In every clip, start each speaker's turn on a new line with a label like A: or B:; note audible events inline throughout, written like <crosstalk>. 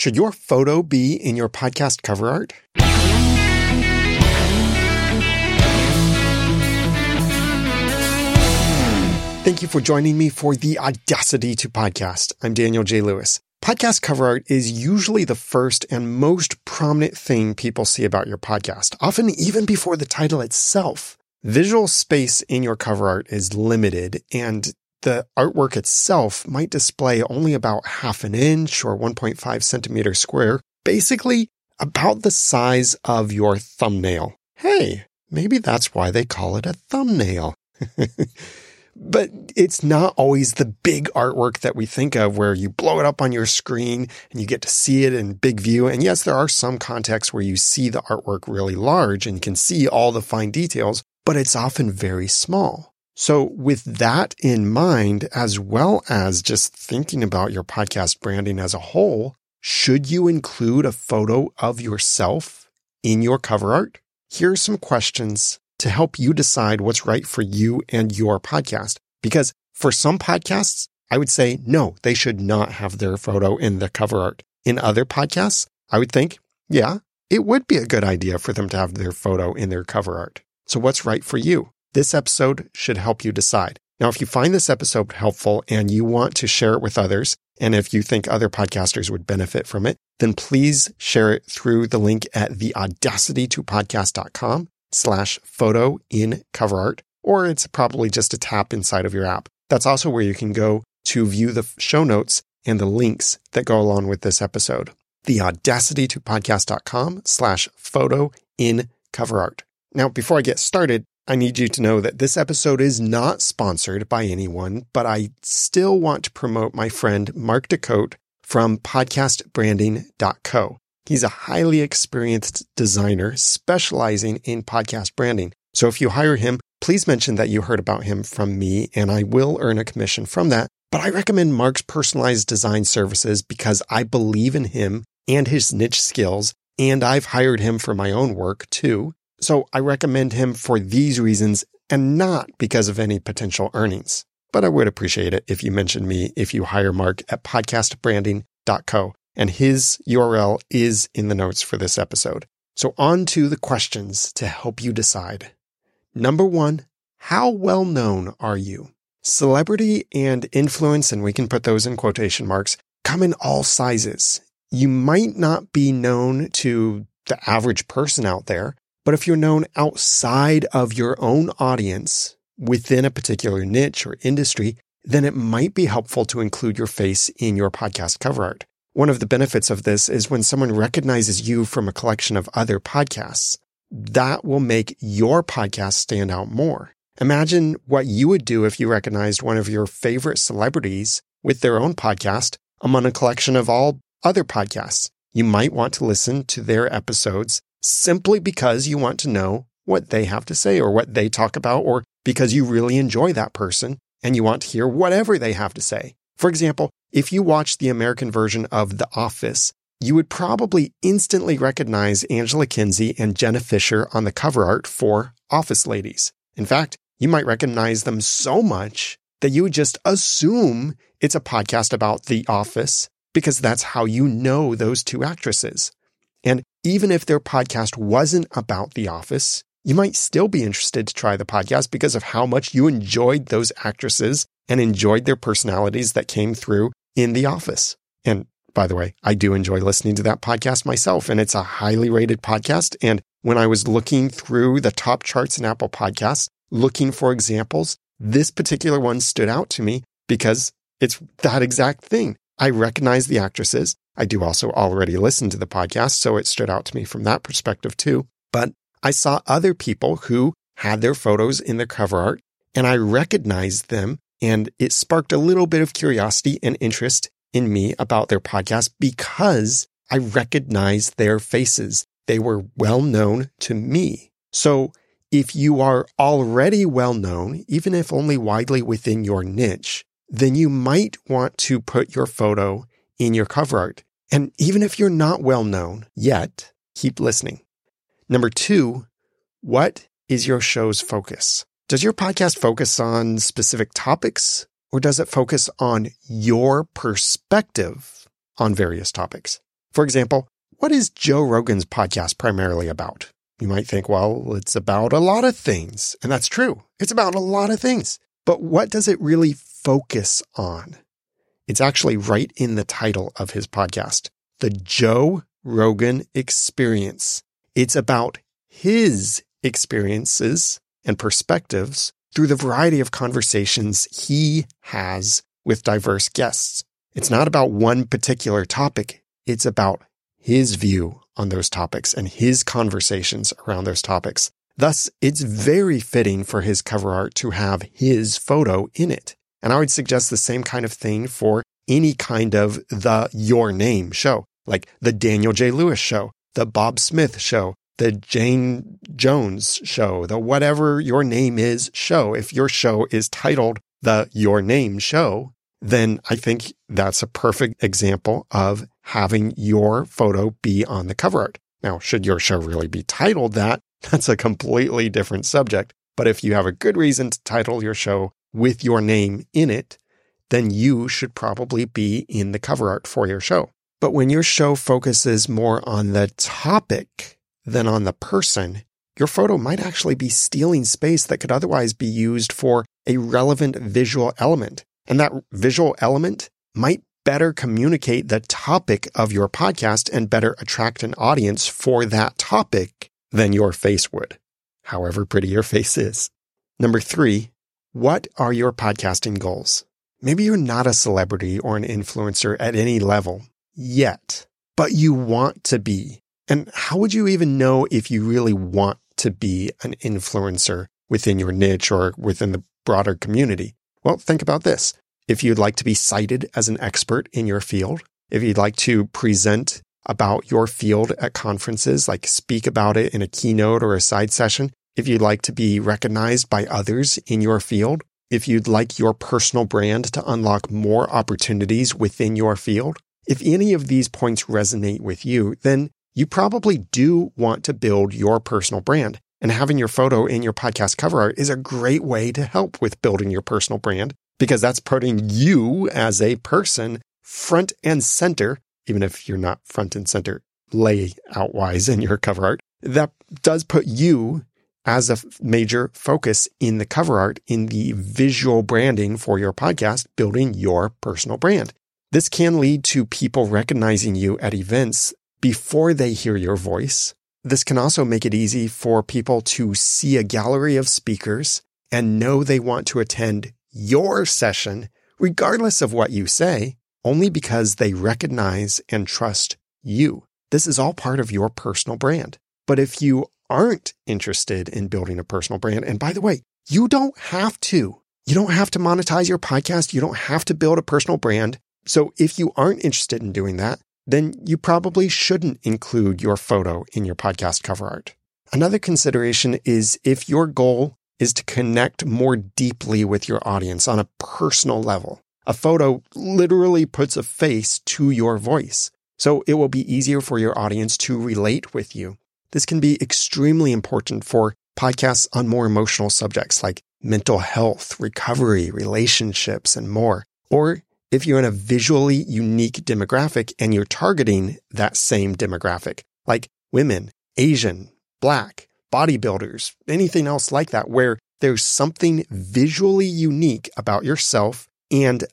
A: Should your photo be in your podcast cover art? Thank you for joining me for the Audacity to Podcast. I'm Daniel J. Lewis. Podcast cover art is usually the first and most prominent thing people see about your podcast, often even before the title itself. Visual space in your cover art is limited and the artwork itself might display only about half an inch or 1.5 centimeter square, basically about the size of your thumbnail. Hey, maybe that's why they call it a thumbnail. <laughs> but it's not always the big artwork that we think of where you blow it up on your screen and you get to see it in big view. And yes, there are some contexts where you see the artwork really large and can see all the fine details, but it's often very small. So with that in mind, as well as just thinking about your podcast branding as a whole, should you include a photo of yourself in your cover art? Here are some questions to help you decide what's right for you and your podcast. Because for some podcasts, I would say no, they should not have their photo in the cover art. In other podcasts, I would think, yeah, it would be a good idea for them to have their photo in their cover art. So what's right for you? This episode should help you decide. Now, if you find this episode helpful and you want to share it with others, and if you think other podcasters would benefit from it, then please share it through the link at theaudacity2podcast.com slash photo in cover art, or it's probably just a tap inside of your app. That's also where you can go to view the show notes and the links that go along with this episode. Theaudacity2podcast.com slash photo in cover art. Now, before I get started, I need you to know that this episode is not sponsored by anyone, but I still want to promote my friend Mark DeCote from podcastbranding.co. He's a highly experienced designer specializing in podcast branding. So if you hire him, please mention that you heard about him from me and I will earn a commission from that. But I recommend Mark's personalized design services because I believe in him and his niche skills. And I've hired him for my own work too. So I recommend him for these reasons and not because of any potential earnings. But I would appreciate it if you mentioned me if you hire Mark at podcastbranding.co. And his URL is in the notes for this episode. So on to the questions to help you decide. Number one, how well known are you? Celebrity and influence, and we can put those in quotation marks, come in all sizes. You might not be known to the average person out there, but if you're known outside of your own audience within a particular niche or industry, then it might be helpful to include your face in your podcast cover art. One of the benefits of this is when someone recognizes you from a collection of other podcasts, that will make your podcast stand out more. Imagine what you would do if you recognized one of your favorite celebrities with their own podcast among a collection of all other podcasts. You might want to listen to their episodes simply because you want to know what they have to say or what they talk about, or because you really enjoy that person and you want to hear whatever they have to say. For example, if you watch the American version of The Office, you would probably instantly recognize Angela Kinsey and Jenna Fischer on the cover art for Office Ladies. In fact, you might recognize them so much that you would just assume it's a podcast about The Office because that's how you know those two actresses. And even if their podcast wasn't about The Office, you might still be interested to try the podcast because of how much you enjoyed those actresses and enjoyed their personalities that came through in The Office. And by the way, I do enjoy listening to that podcast myself, and it's a highly rated podcast. And when I was looking through the top charts in Apple Podcasts, looking for examples, this particular one stood out to me because it's that exact thing. I recognize the actresses. I do also already listen to the podcast, so it stood out to me from that perspective too. But I saw other people who had their photos in the cover art and I recognized them and it sparked a little bit of curiosity and interest in me about their podcast because I recognized their faces. They were well known to me. So if you are already well known, even if only widely within your niche, then you might want to put your photo in your cover art. And even if you're not well known yet, keep listening. Number two, what is your show's focus? Does your podcast focus on specific topics or does it focus on your perspective on various topics? For example, what is Joe Rogan's podcast primarily about? You might think, well, it's about a lot of things. And that's true. It's about a lot of things. But what does it really focus on? It's actually right in the title of his podcast, The Joe Rogan Experience. It's about his experiences and perspectives through the variety of conversations he has with diverse guests. It's not about one particular topic. It's about his view on those topics and his conversations around those topics. Thus, it's very fitting for his cover art to have his photo in it. And I would suggest the same kind of thing for any kind of the Your Name show, like the Daniel J. Lewis show, the Bob Smith show, the Jane Jones show, the whatever your name is show. If your show is titled the Your Name show, then I think that's a perfect example of having your photo be on the cover art. Now, should your show really be titled that? <laughs> That's a completely different subject. But if you have a good reason to title your show with your name in it, then you should probably be in the cover art for your show. But when your show focuses more on the topic than on the person, your photo might actually be stealing space that could otherwise be used for a relevant visual element. And that visual element might better communicate the topic of your podcast and better attract an audience for that topic than your face would, however pretty your face is. Number three, what are your podcasting goals? Maybe you're not a celebrity or an influencer at any level yet, but you want to be. And how would you even know if you really want to be an influencer within your niche or within the broader community? Well, think about this. If you'd like to be cited as an expert in your field, if you'd like to present about your field at conferences, like speak about it in a keynote or a side session, if you'd like to be recognized by others in your field, if you'd like your personal brand to unlock more opportunities within your field, if any of these points resonate with you, then you probably do want to build your personal brand. And having your photo in your podcast cover art is a great way to help with building your personal brand because that's putting you as a person front and center, even if you're not front and center layout wise in your cover art. That does put you as a major focus in the cover art, in the visual branding for your podcast, building your personal brand. This can lead to people recognizing you at events before they hear your voice. This can also make it easy for people to see a gallery of speakers and know they want to attend your session, regardless of what you say, only because they recognize and trust you. This is all part of your personal brand. But if you aren't interested in building a personal brand, and by the way, you don't have to. You don't have to monetize your podcast. You don't have to build a personal brand. So if you aren't interested in doing that, then you probably shouldn't include your photo in your podcast cover art. Another consideration is if your goal is to connect more deeply with your audience on a personal level. A photo literally puts a face to your voice. So it will be easier for your audience to relate with you. This can be extremely important for podcasts on more emotional subjects like mental health, recovery, relationships, and more. Or if you're in a visually unique demographic and you're targeting that same demographic, like women, Asian, black, bodybuilders, anything else like that, where there's something visually unique about yourself. And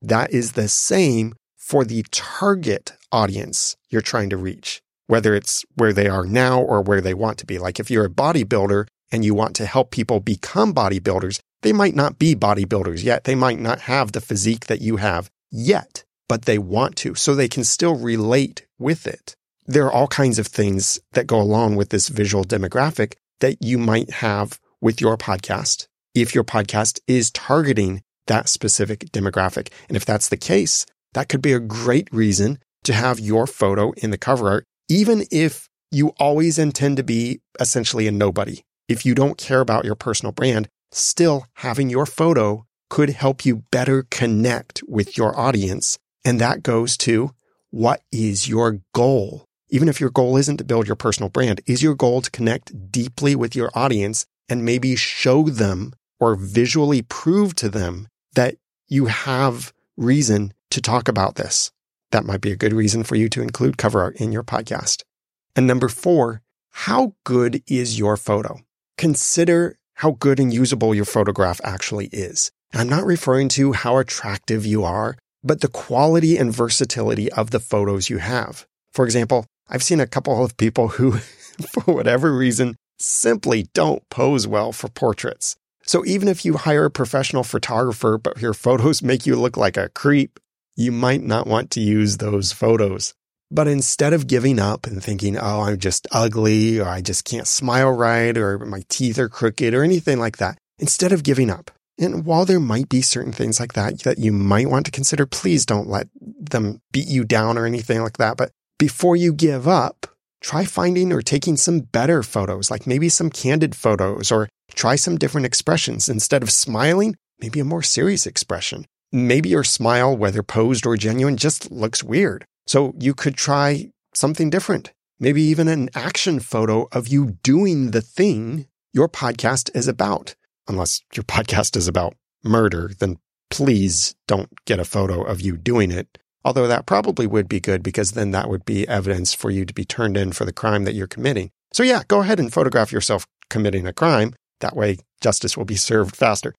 A: that is the same for the target audience you're trying to reach, whether it's where they are now or where they want to be. Like if you're a bodybuilder and you want to help people become bodybuilders, they might not be bodybuilders yet. They might not have the physique that you have yet, but they want to. So they can still relate with it there are all kinds of things that go along with this visual demographic that you might have with your podcast if your podcast is targeting that specific demographic. And if that's the case, that could be a great reason to have your photo in the cover art, even if you always intend to be essentially a nobody. If you don't care about your personal brand, still having your photo could help you better connect with your audience. And that goes to what is your goal? even if your goal isn't to build your personal brand, is your goal to connect deeply with your audience and maybe show them or visually prove to them that you have reason to talk about this. That might be a good reason for you to include cover art in your podcast. And number four, how good is your photo? Consider how good and usable your photograph actually is. I'm not referring to how attractive you are, but the quality and versatility of the photos you have. For example, I've seen a couple of people who, <laughs> for whatever reason, simply don't pose well for portraits. So even if you hire a professional photographer, but your photos make you look like a creep, you might not want to use those photos. But instead of giving up and thinking, oh, I'm just ugly or I just can't smile right or my teeth are crooked or anything like that, instead of giving up, and while there might be certain things like that that you might want to consider, please don't let them beat you down or anything like that. But before you give up, try finding or taking some better photos, like maybe some candid photos or try some different expressions. Instead of smiling, maybe a more serious expression. Maybe your smile, whether posed or genuine, just looks weird. So you could try something different. Maybe even an action photo of you doing the thing your podcast is about. Unless your <laughs> podcast is about murder, then please don't get a photo of you doing it. Although that probably would be good because then that would be evidence for you to be turned in for the crime that you're committing. So yeah, go ahead and photograph yourself committing a crime. That way justice will be served faster.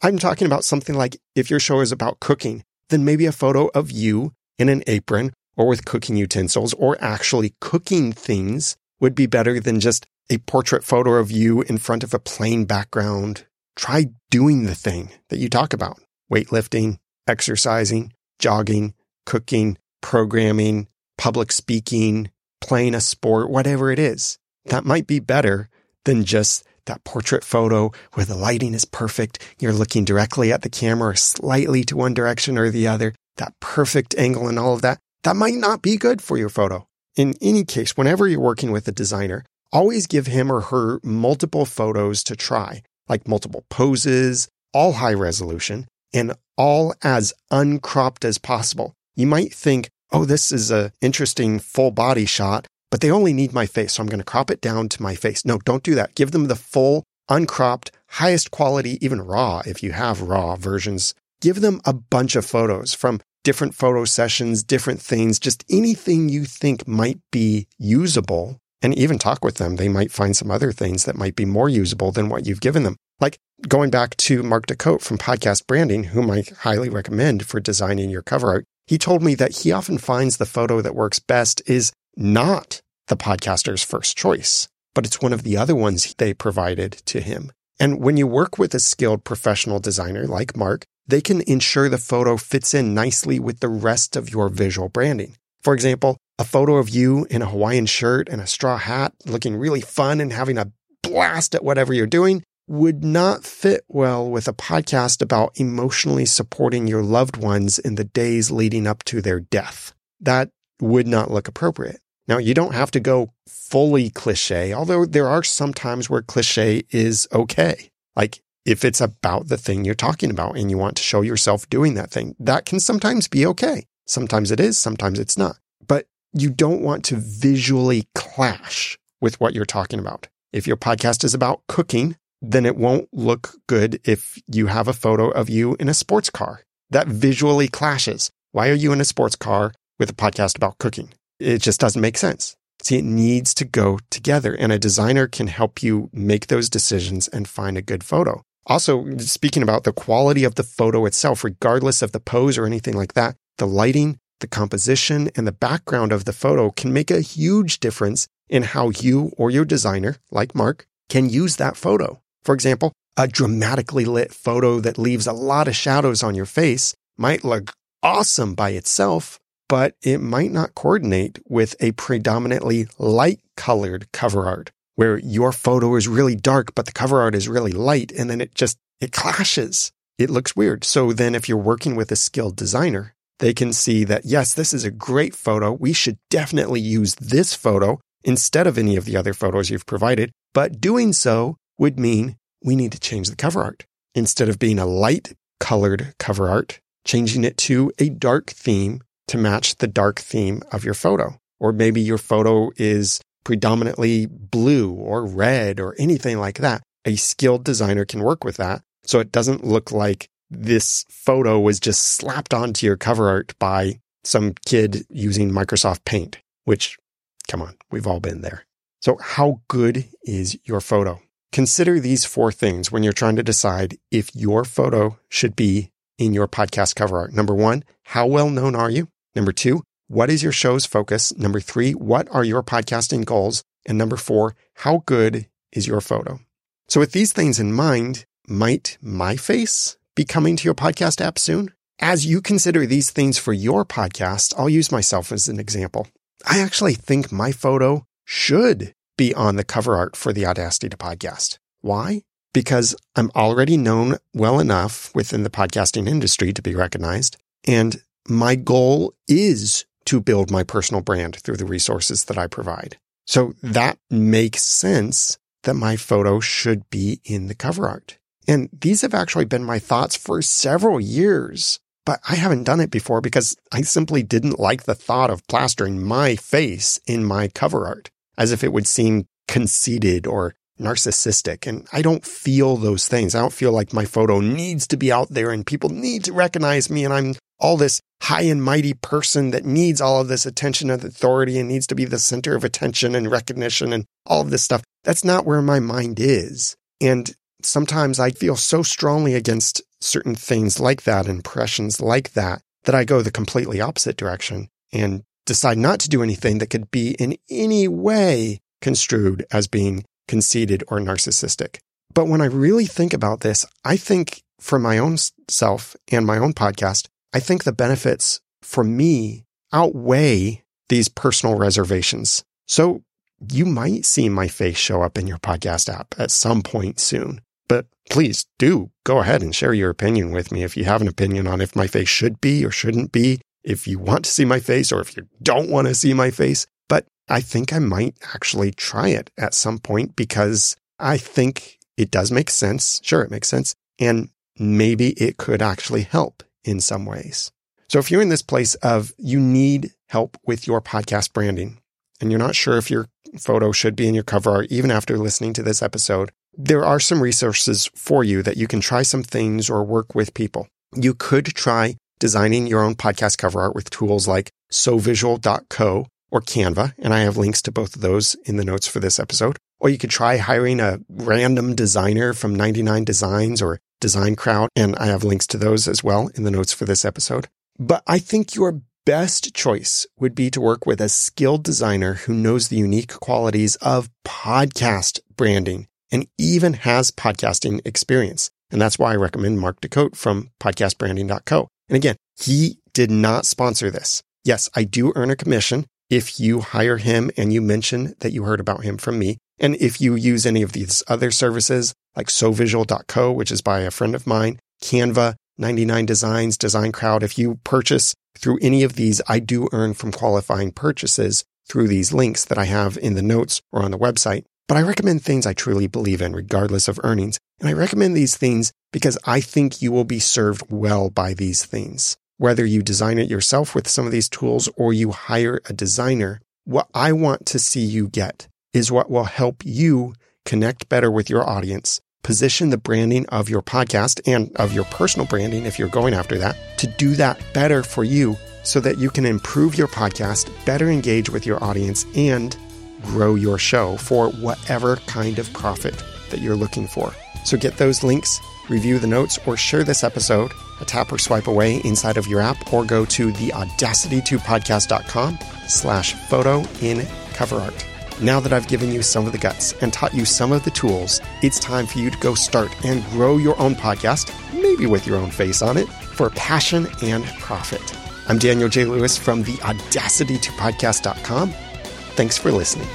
A: I'm talking about something like if your show is about cooking, then maybe a photo of you in an apron or with cooking utensils or actually cooking things would be better than just a portrait photo of you in front of a plain background. Try doing the thing that you talk about weightlifting, exercising, jogging, cooking, programming, public speaking, playing a sport, whatever it is. That might be better than just that portrait photo where the lighting is perfect. You're looking directly at the camera, or slightly to one direction or the other, that perfect angle and all of that. That might not be good for your photo. In any case, whenever you're working with a designer, always give him or her multiple photos to try, like multiple poses, all high resolution, and all as uncropped as possible. You might think, oh, this is an interesting full body shot, but they only need my face, so I'm going to crop it down to my face. No, don't do that. Give them the full, uncropped, highest quality, even raw, if you have raw versions. Give them a bunch of photos from different photo sessions, different things, just anything you think might be usable and even talk with them. They might find some other things that might be more usable than what you've given them. Like going back to Mark DeCote from Podcast Branding, whom I highly recommend for designing your cover art. He told me that he often finds the photo that works best is not the podcaster's first choice, but it's one of the other ones they provided to him. And when you work with a skilled professional designer like Mark, they can ensure the photo fits in nicely with the rest of your visual branding. For example, a photo of you in a Hawaiian shirt and a straw hat looking really fun and having a blast at whatever you're doing would not fit well with a podcast about emotionally supporting your loved ones in the days leading up to their death. That would not look appropriate. Now, you don't have to go fully cliche, although there are some times where cliche is okay. Like if it's about the thing you're talking about and you want to show yourself doing that thing, that can sometimes be okay. Sometimes it is, sometimes it's not. But you don't want to visually clash with what you're talking about. If your podcast is about cooking, then it won't look good if you have a photo of you in a sports car. That visually clashes. Why are you in a sports car with a podcast about cooking? It just doesn't make sense. See, it needs to go together and a designer can help you make those decisions and find a good photo. Also, speaking about the quality of the photo itself, regardless of the pose or anything like that, the lighting, the composition, and the background of the photo can make a huge difference in how you or your designer, like Mark, can use that photo. For example, a dramatically lit photo that leaves a lot of shadows on your face might look awesome by itself, but it might not coordinate with a predominantly light colored cover art where your photo is really dark, but the cover art is really light. And then it just, it clashes. It looks weird. So then if you're working with a skilled designer, they can see that, yes, this is a great photo. We should definitely use this photo instead of any of the other photos you've provided. But doing so would mean we need to change the cover art. Instead of being a light colored cover art, changing it to a dark theme to match the dark theme of your photo. Or maybe your photo is predominantly blue or red or anything like that. A skilled designer can work with that. So it doesn't look like this photo was just slapped onto your cover art by some kid using Microsoft Paint, which, come on, we've all been there. So how good is your photo? Consider these four things when you're trying to decide if your photo should be in your podcast cover art. Number one, how well known are you? Number two, what is your show's focus? Number three, what are your podcasting goals? And number four, how good is your photo? So with these things in mind, might my face be coming to your podcast app soon? As you consider these things for your podcast, I'll use myself as an example. I actually think my photo should be on the cover art for the Audacity to podcast. Why? Because I'm already known well enough within the podcasting industry to be recognized. And my goal is to build my personal brand through the resources that I provide. So that makes sense that my photo should be in the cover art. And these have actually been my thoughts for several years, but I haven't done it before because I simply didn't like the thought of plastering my face in my cover art as if it would seem conceited or narcissistic. And I don't feel those things. I don't feel like my photo needs to be out there and people need to recognize me and I'm all this high and mighty person that needs all of this attention and authority and needs to be the center of attention and recognition and all of this stuff. That's not where my mind is. And sometimes I feel so strongly against certain things like that, impressions like that, that I go the completely opposite direction and decide not to do anything that could be in any way construed as being conceited or narcissistic. But when I really think about this, I think for my own self and my own podcast, I think the benefits for me outweigh these personal reservations. So you might see my face show up in your podcast app at some point soon. But please do go ahead and share your opinion with me if you have an opinion on if my face should be or shouldn't be if you want to see my face or if you don't want to see my face. But I think I might actually try it at some point because I think it does make sense. Sure, it makes sense. And maybe it could actually help in some ways. So if you're in this place of you need help with your podcast branding and you're not sure if your photo should be in your cover art, even after listening to this episode, there are some resources for you that you can try some things or work with people. You could try designing your own podcast cover art with tools like sovisual.co or Canva. And I have links to both of those in the notes for this episode. Or you could try hiring a random designer from 99 Designs or Design Crowd. And I have links to those as well in the notes for this episode. But I think your best choice would be to work with a skilled designer who knows the unique qualities of podcast branding and even has podcasting experience. And that's why I recommend Mark DeCote from podcastbranding.co. And again, he did not sponsor this. Yes, I do earn a commission if you hire him and you mention that you heard about him from me. And if you use any of these other services like sovisual.co, which is by a friend of mine, Canva, 99 Designs, Design Crowd, if you purchase through any of these, I do earn from qualifying purchases through these links that I have in the notes or on the website. But I recommend things I truly believe in, regardless of earnings. And I recommend these things because I think you will be served well by these things. Whether you design it yourself with some of these tools or you hire a designer, what I want to see you get is what will help you connect better with your audience, position the branding of your podcast and of your personal branding if you're going after that to do that better for you so that you can improve your podcast, better engage with your audience and grow your show for whatever kind of profit that you're looking for. So get those links, review the notes, or share this episode a tap or swipe away inside of your app, or go to the audacity2podcast.com slash photo in cover art. Now that I've given you some of the guts and taught you some of the tools, it's time for you to go start and grow your own podcast, maybe with your own face on it, for passion and profit. I'm Daniel J. Lewis from the audacity2podcast.com Thanks for listening.